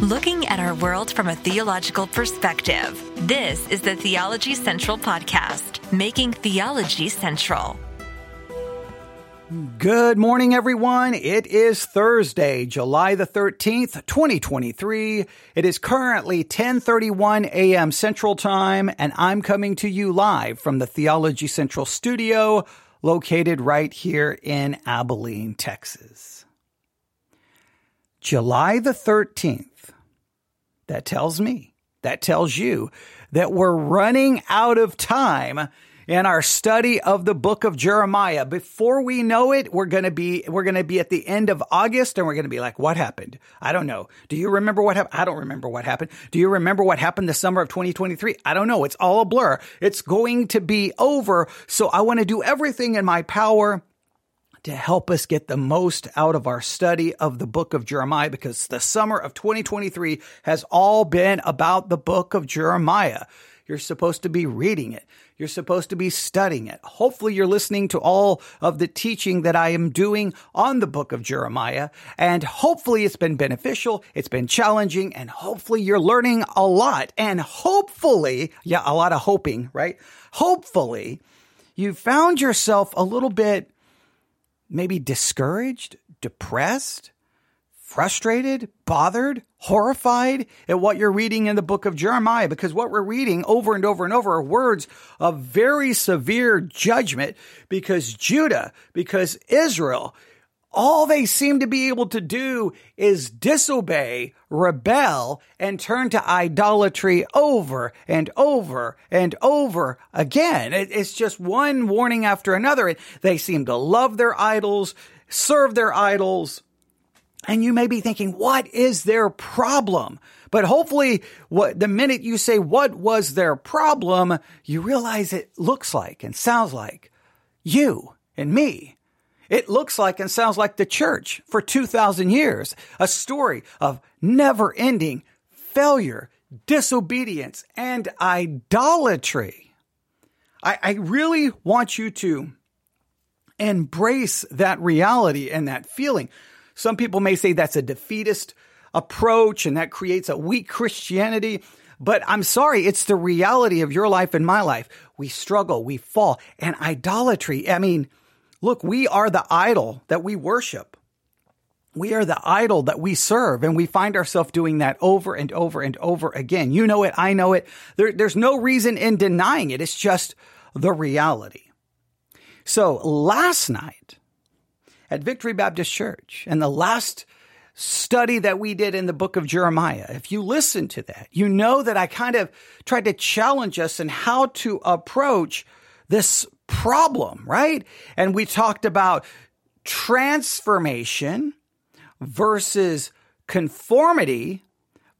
looking at our world from a theological perspective. This is the Theology Central Podcast, making theology central. Good morning, everyone. It is Thursday, July the 13th, 2023. It is currently 1031 a.m. Central Time, and I'm coming to you live from the Theology Central studio located right here in Abilene, Texas. July the 13th. That tells me, that tells you that we're running out of time in our study of the book of Jeremiah. Before we know it, we're going to be, we're going to be at the end of August and we're going to be like, what happened? I don't know. Do you remember what happened? I don't remember what happened. Do you remember what happened the summer of 2023? I don't know. It's all a blur. It's going to be over. So I want to do everything in my power to help us get the most out of our study of the book of Jeremiah because the summer of 2023 has all been about the book of Jeremiah. You're supposed to be reading it. You're supposed to be studying it. Hopefully you're listening to all of the teaching that I am doing on the book of Jeremiah. And hopefully it's been beneficial. It's been challenging and hopefully you're learning a lot. And hopefully, yeah, a lot of hoping, right? Hopefully you found yourself a little bit maybe discouraged, depressed, frustrated, bothered, horrified at what you're reading in the book of Jeremiah? Because what we're reading over and over and over are words of very severe judgment because Judah, because Israel, all they seem to be able to do is disobey, rebel, and turn to idolatry over and over and over again. It's just one warning after another. They seem to love their idols, serve their idols, and you may be thinking, what is their problem? But hopefully, what, the minute you say, what was their problem, you realize it looks like and sounds like you and me. It looks like and sounds like the church for 2,000 years. A story of never ending failure, disobedience, and idolatry. I, I really want you to embrace that reality and that feeling. Some people may say that's a defeatist approach and that creates a weak Christianity. But I'm sorry, it's the reality of your life and my life. We struggle, we fall, and idolatry. I mean, look, we are the idol that we worship. We are the idol that we serve, and we find ourselves doing that over and over and over again. You know it, I know it. There, there's no reason in denying it. It's just the reality. So last night, at Victory Baptist Church and the last study that we did in the book of Jeremiah. If you listen to that, you know that I kind of tried to challenge us in how to approach this problem, right? And we talked about transformation versus conformity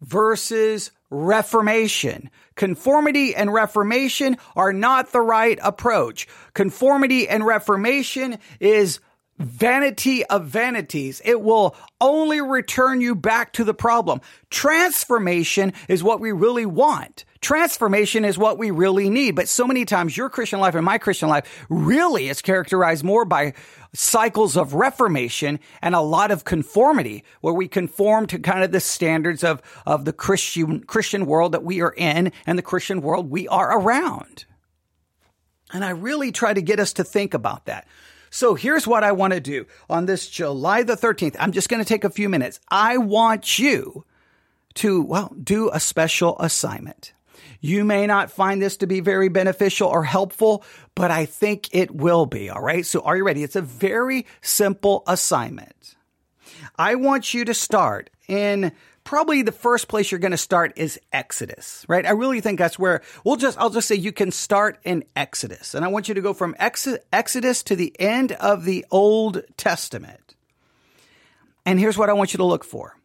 versus reformation. Conformity and reformation are not the right approach. Conformity and reformation is vanity of vanities. It will only return you back to the problem. Transformation is what we really want. Transformation is what we really need. But so many times your Christian life and my Christian life really is characterized more by cycles of reformation and a lot of conformity where we conform to kind of the standards of, of the Christian, Christian world that we are in and the Christian world we are around. And I really try to get us to think about that. So here's what I want to do on this July the 13th. I'm just going to take a few minutes. I want you to, well, do a special assignment. You may not find this to be very beneficial or helpful, but I think it will be. All right. So are you ready? It's a very simple assignment. I want you to start in probably the first place you're going to start is Exodus, right? I really think that's where we'll just, I'll just say you can start in Exodus. And I want you to go from Exodus to the end of the Old Testament. And here's what I want you to look for.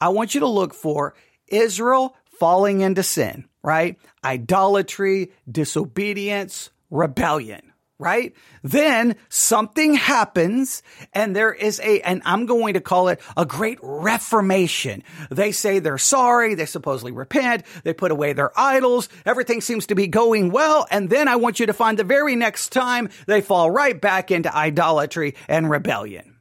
I want you to look for Israel falling into sin, right? Idolatry, disobedience, rebellion right? Then something happens and there is a, and I'm going to call it a great reformation. They say they're sorry. They supposedly repent. They put away their idols. Everything seems to be going well. And then I want you to find the very next time they fall right back into idolatry and rebellion.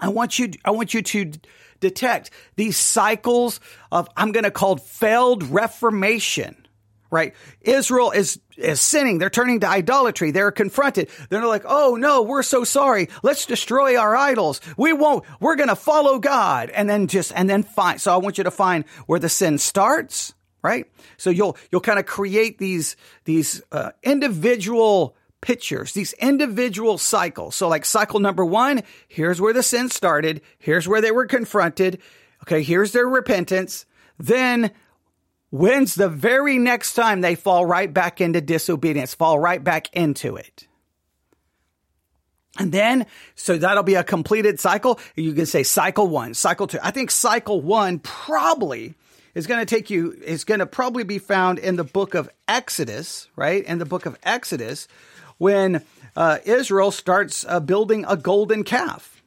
I want you, I want you to detect these cycles of, I'm going to call failed reformation right? Israel is, is sinning. They're turning to idolatry. They're confronted. They're like, oh no, we're so sorry. Let's destroy our idols. We won't, we're going to follow God. And then just, and then find, so I want you to find where the sin starts, right? So you'll, you'll kind of create these, these, uh, individual pictures, these individual cycles. So like cycle number one, here's where the sin started. Here's where they were confronted. Okay. Here's their repentance. Then when's the very next time they fall right back into disobedience, fall right back into it. And then, so that'll be a completed cycle. You can say cycle one, cycle two. I think cycle one probably is going to take you, is going to probably be found in the book of Exodus, right? In the book of Exodus, when uh, Israel starts uh, building a golden calf.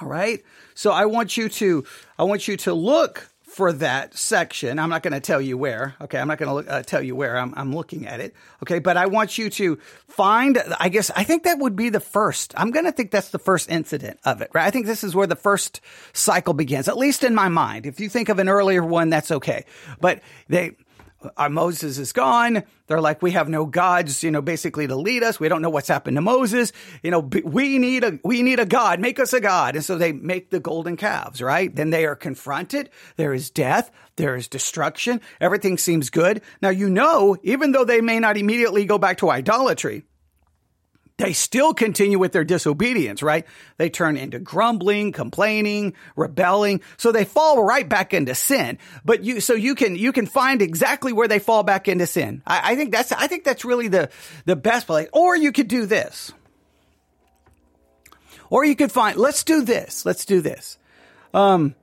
All right. So I want you to, I want you to look for that section. I'm not going to tell you where. Okay. I'm not going to uh, tell you where I'm, I'm looking at it. Okay. But I want you to find, I guess, I think that would be the first. I'm going to think that's the first incident of it, right? I think this is where the first cycle begins, at least in my mind. If you think of an earlier one, that's okay. But they, our Moses is gone. They're like, we have no gods, you know, basically to lead us. We don't know what's happened to Moses. You know, we need a, we need a God. Make us a God. And so they make the golden calves, right? Then they are confronted. There is death. There is destruction. Everything seems good. Now, you know, even though they may not immediately go back to idolatry, they still continue with their disobedience, right? They turn into grumbling, complaining, rebelling. So they fall right back into sin. But you, so you can, you can find exactly where they fall back into sin. I, I think that's, I think that's really the, the best place. Or you could do this. Or you could find, let's do this. Let's do this. Um,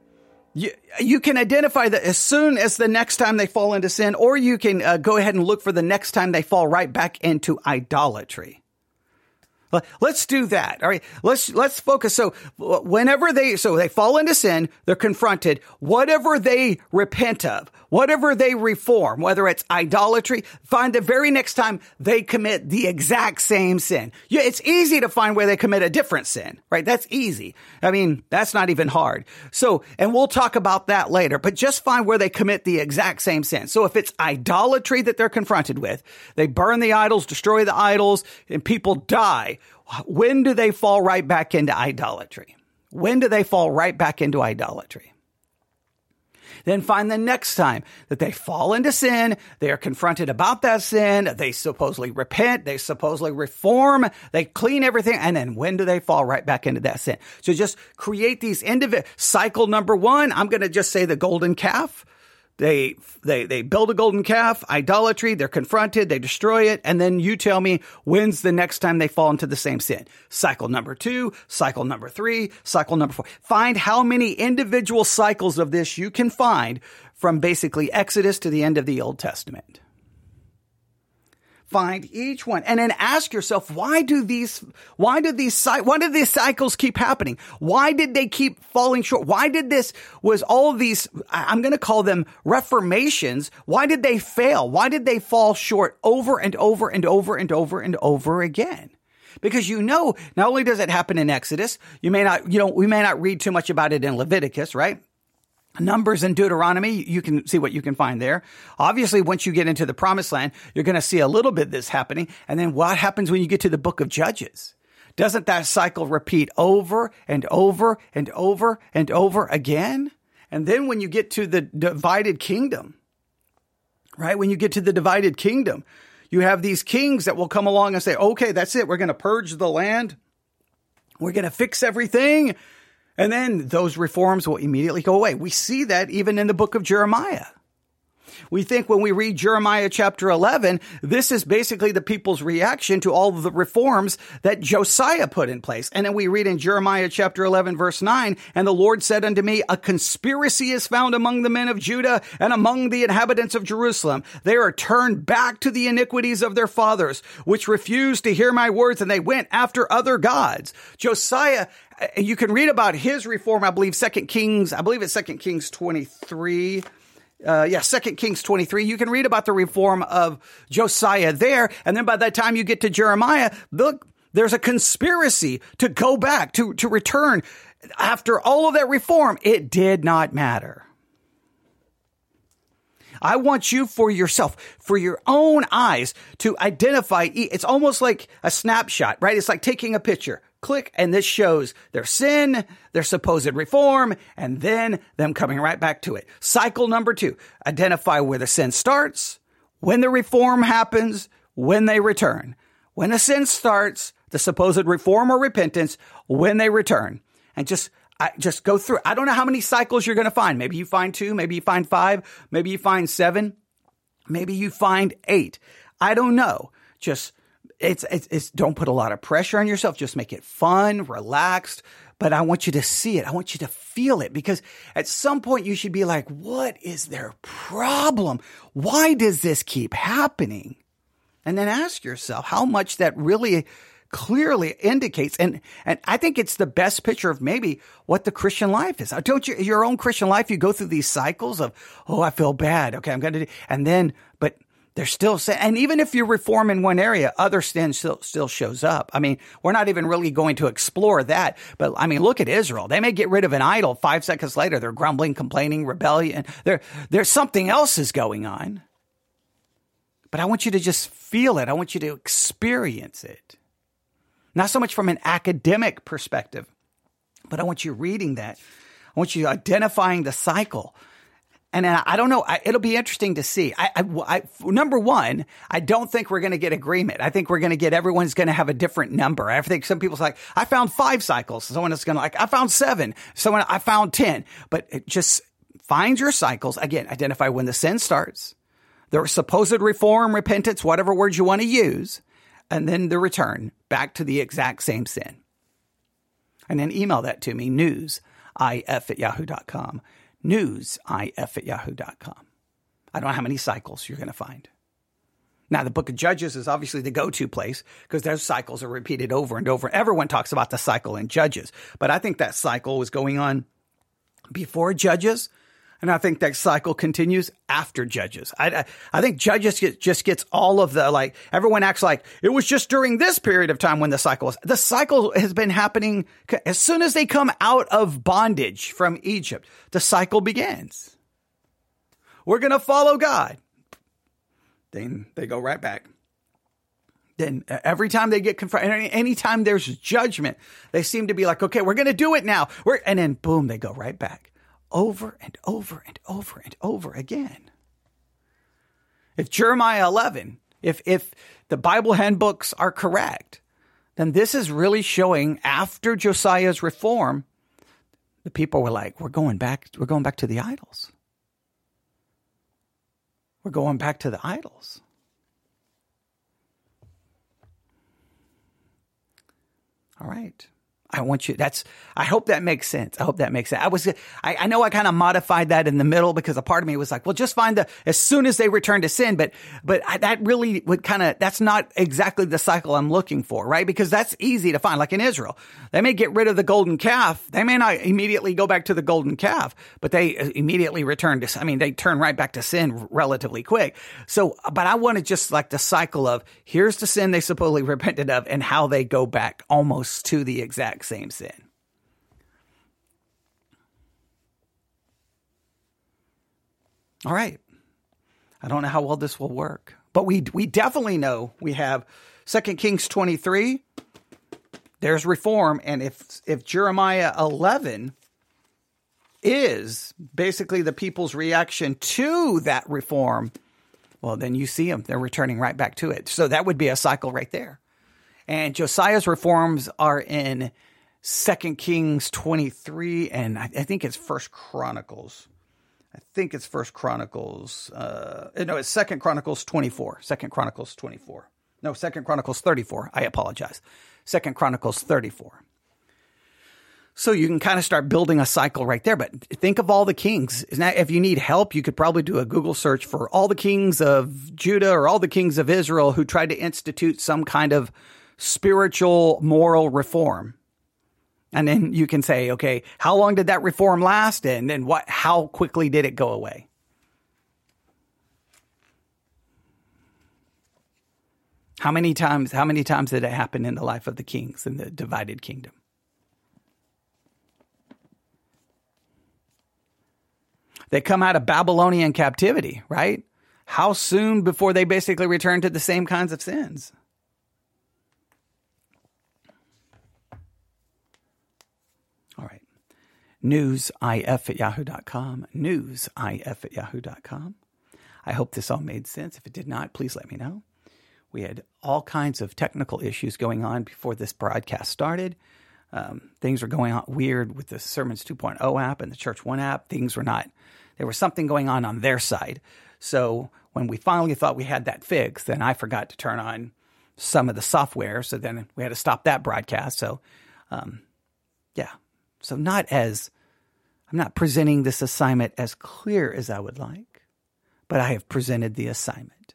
you, you can identify that as soon as the next time they fall into sin, or you can uh, go ahead and look for the next time they fall right back into idolatry. Let's do that. All right. Let's, let's focus. So whenever they, so they fall into sin, they're confronted. Whatever they repent of, whatever they reform, whether it's idolatry, find the very next time they commit the exact same sin. Yeah, it's easy to find where they commit a different sin, right? That's easy. I mean, that's not even hard. So, and we'll talk about that later, but just find where they commit the exact same sin. So if it's idolatry that they're confronted with, they burn the idols, destroy the idols, and people die when do they fall right back into idolatry? When do they fall right back into idolatry? Then find the next time that they fall into sin, they are confronted about that sin, they supposedly repent, they supposedly reform, they clean everything, and then when do they fall right back into that sin? So just create these individual cycle number one. I'm going to just say the golden calf. They, they, they build a golden calf, idolatry, they're confronted, they destroy it, and then you tell me when's the next time they fall into the same sin. Cycle number two, cycle number three, cycle number four. Find how many individual cycles of this you can find from basically Exodus to the end of the Old Testament find each one. And then ask yourself why do these why do these why did these cycles keep happening? Why did they keep falling short? Why did this was all these i'm going to call them reformations why did they fail? Why did they fall short over and over and over and over and over again? Because you know not only does it happen in exodus you may not you know we may not read too much about it in leviticus right Numbers and Deuteronomy, you can see what you can find there. Obviously, once you get into the promised land, you're going to see a little bit this happening. And then what happens when you get to the book of Judges? Doesn't that cycle repeat over and over and over and over again? And then when you get to the divided kingdom, right? When you get to the divided kingdom, you have these kings that will come along and say, okay, that's it. We're going to purge the land. We're going to fix everything. And then those reforms will immediately go away. We see that even in the book of Jeremiah. We think when we read Jeremiah chapter 11, this is basically the people's reaction to all the reforms that Josiah put in place. And then we read in Jeremiah chapter 11 verse 9, and the Lord said unto me, a conspiracy is found among the men of Judah and among the inhabitants of Jerusalem. They are turned back to the iniquities of their fathers, which refused to hear my words, and they went after other gods. Josiah you can read about his reform, I believe, Second Kings, I believe it's Second Kings 23 uh, yeah, Second Kings 23. You can read about the reform of Josiah there. And then by the time you get to Jeremiah, look, there's a conspiracy to go back, to, to return after all of that reform, it did not matter. I want you for yourself, for your own eyes to identify. It's almost like a snapshot, right? It's like taking a picture. Click, and this shows their sin, their supposed reform, and then them coming right back to it. Cycle number two identify where the sin starts, when the reform happens, when they return. When the sin starts, the supposed reform or repentance, when they return. And just I just go through. I don't know how many cycles you're going to find. Maybe you find two, maybe you find five, maybe you find seven, maybe you find eight. I don't know. Just it's, it's, it's don't put a lot of pressure on yourself. Just make it fun, relaxed. But I want you to see it. I want you to feel it because at some point you should be like, what is their problem? Why does this keep happening? And then ask yourself how much that really clearly indicates, and, and I think it's the best picture of maybe what the Christian life is. Don't you, your own Christian life, you go through these cycles of, oh, I feel bad. Okay, I'm going to and then, but they're still saying, and even if you reform in one area, other sin still, still shows up. I mean, we're not even really going to explore that, but I mean, look at Israel. They may get rid of an idol. Five seconds later, they're grumbling, complaining, rebellion. There, there's something else is going on. But I want you to just feel it. I want you to experience it. Not so much from an academic perspective, but I want you reading that. I want you identifying the cycle. And I don't know. it'll be interesting to see. I, I, I, number one, I don't think we're going to get agreement. I think we're going to get everyone's going to have a different number. I think some people's like, I found five cycles. Someone is going to like, I found seven. Someone, I found 10. But just find your cycles. Again, identify when the sin starts, the supposed reform, repentance, whatever words you want to use, and then the return back to the exact same sin. And then email that to me, newsif at yahoo.com. Newsif at yahoo.com. I don't know how many cycles you're going to find. Now, the book of Judges is obviously the go to place because those cycles are repeated over and over. Everyone talks about the cycle in Judges, but I think that cycle was going on before Judges and I think that cycle continues after Judges. I, I, I think Judges get, just gets all of the, like, everyone acts like it was just during this period of time when the cycle was. The cycle has been happening as soon as they come out of bondage from Egypt. The cycle begins. We're going to follow God. Then they go right back. Then every time they get confronted, anytime there's judgment, they seem to be like, okay, we're going to do it now. We're, and then boom, they go right back over and over and over and over again. If Jeremiah 11, if, if the Bible handbooks are correct, then this is really showing after Josiah's reform, the people were like, we're going back, we're going back to the idols. We're going back to the idols. All right. I want you. That's. I hope that makes sense. I hope that makes sense. I was. I, I know I kind of modified that in the middle because a part of me was like, well, just find the as soon as they return to sin. But but I, that really would kind of. That's not exactly the cycle I'm looking for, right? Because that's easy to find. Like in Israel, they may get rid of the golden calf. They may not immediately go back to the golden calf, but they uh, immediately return to. I mean, they turn right back to sin relatively quick. So, but I want to just like the cycle of here's the sin they supposedly repented of and how they go back almost to the exact exact same sin. All right. I don't know how well this will work, but we we definitely know we have 2 Kings 23 there's reform and if if Jeremiah 11 is basically the people's reaction to that reform, well then you see them they're returning right back to it. So that would be a cycle right there. And Josiah's reforms are in Second Kings 23, and I, I, think it's First Chronicles. I think it's First Chronicles. Uh, no, it's Second Chronicles 24. Second Chronicles 24. No, Second Chronicles 34. I apologize. Second Chronicles 34. So you can kind of start building a cycle right there. But think of all the kings. Now, if you need help, you could probably do a Google search for all the kings of Judah or all the kings of Israel who tried to institute some kind of spiritual moral reform. And then you can say, okay, how long did that reform last and, and what, how quickly did it go away? How many times, how many times did it happen in the life of the kings in the divided kingdom? They come out of Babylonian captivity, right? How soon before they basically return to the same kinds of sins? Newsif at yahoo.com. Newsif at yahoo.com. I hope this all made sense. If it did not, please let me know. We had all kinds of technical issues going on before this broadcast started. Um, things were going on weird with the Sermons 2.0 app and the Church One app. Things were not, there was something going on on their side. So when we finally thought we had that fixed, then I forgot to turn on some of the software. So then we had to stop that broadcast. So, um, yeah. So not as, I'm not presenting this assignment as clear as I would like, but I have presented the assignment.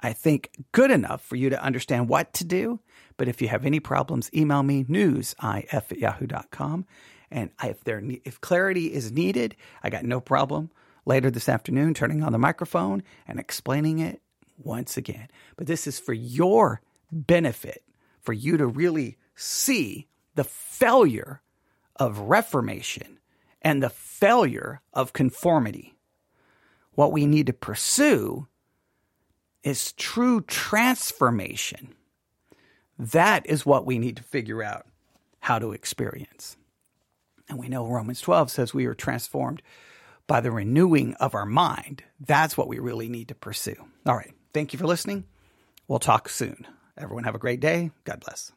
I think good enough for you to understand what to do but if you have any problems, email me newsif at yahoo.com. And if there if clarity is needed, I got no problem later this afternoon turning on the microphone and explaining it once again. But this is for your benefit, for you to really see the failure of reformation and the failure of conformity. What we need to pursue is true transformation that is what we need to figure out how to experience. And we know Romans 12 says we are transformed by the renewing of our mind. That's what we really need to pursue. All right. Thank you for listening. We'll talk soon. Everyone have a great day. God bless.